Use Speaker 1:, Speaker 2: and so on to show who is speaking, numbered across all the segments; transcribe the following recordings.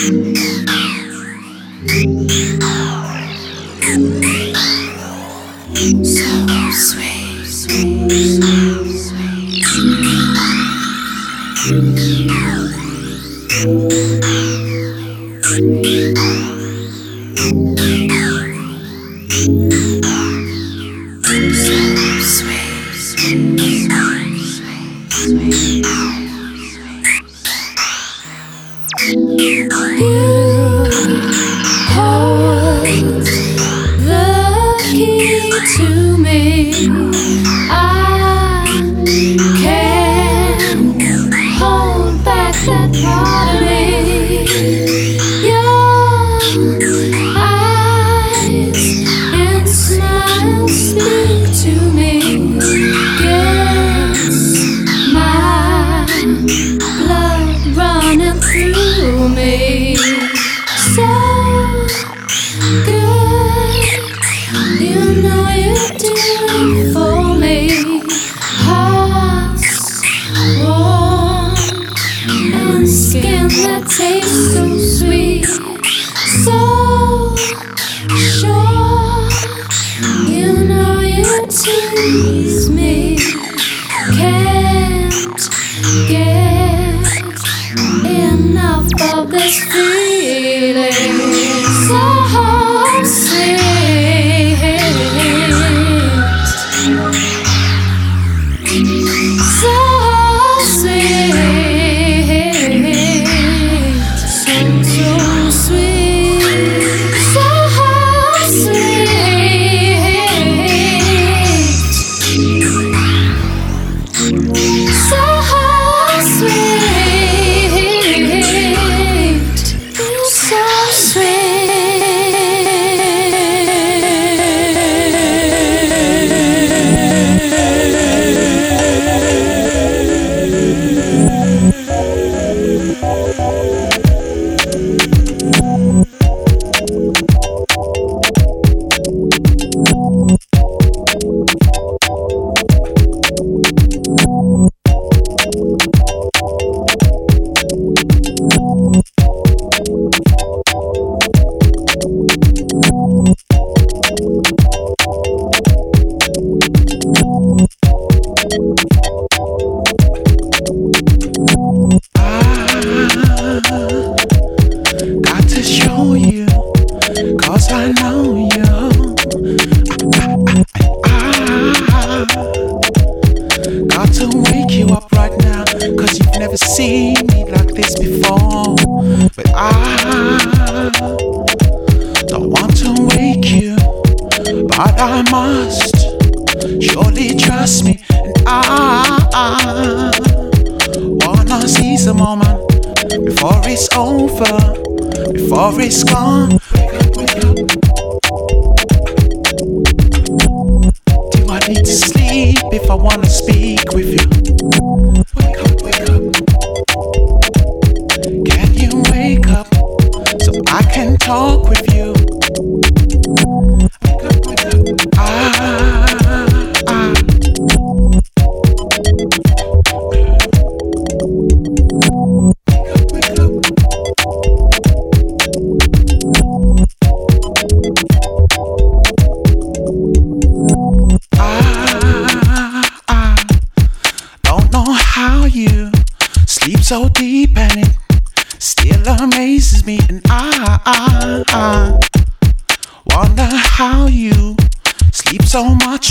Speaker 1: Thank you.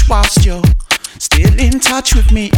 Speaker 2: Wanna touch with you.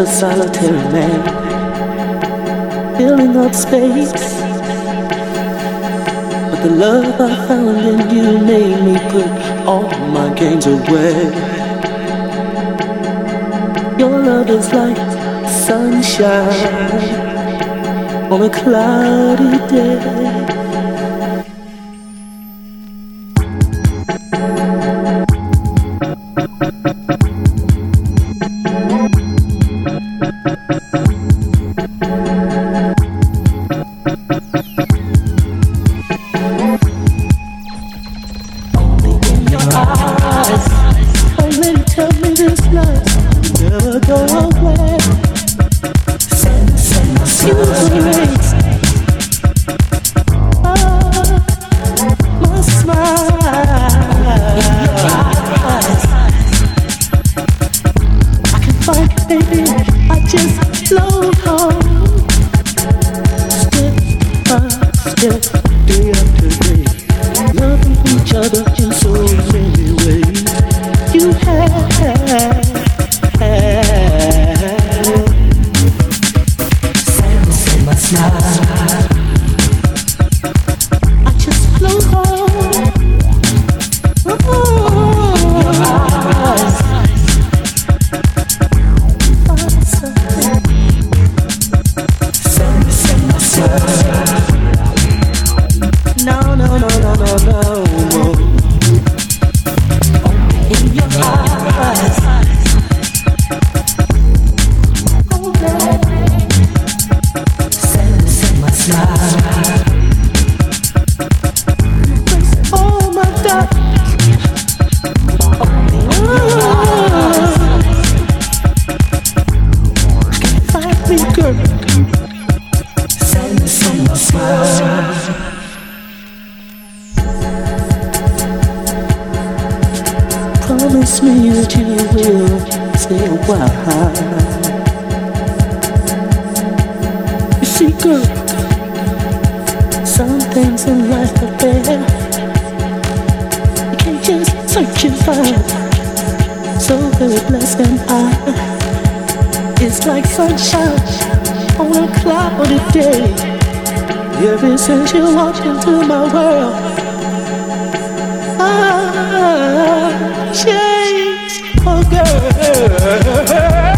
Speaker 3: A solitary man, filling up space. But the love I found in you made me put all my games away. Your love is like sunshine on a cloudy day. promise me that you will stay a while. You see, girl, some things in life are bad. You can't just search and find. So very blessed am I. It's like sunshine on a cloudy day. Ever since you walked into my world. ah. Oh, girl.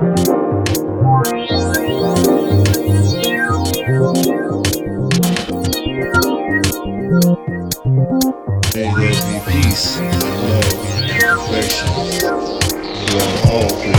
Speaker 4: There
Speaker 5: be peace and love and perfection throughout all.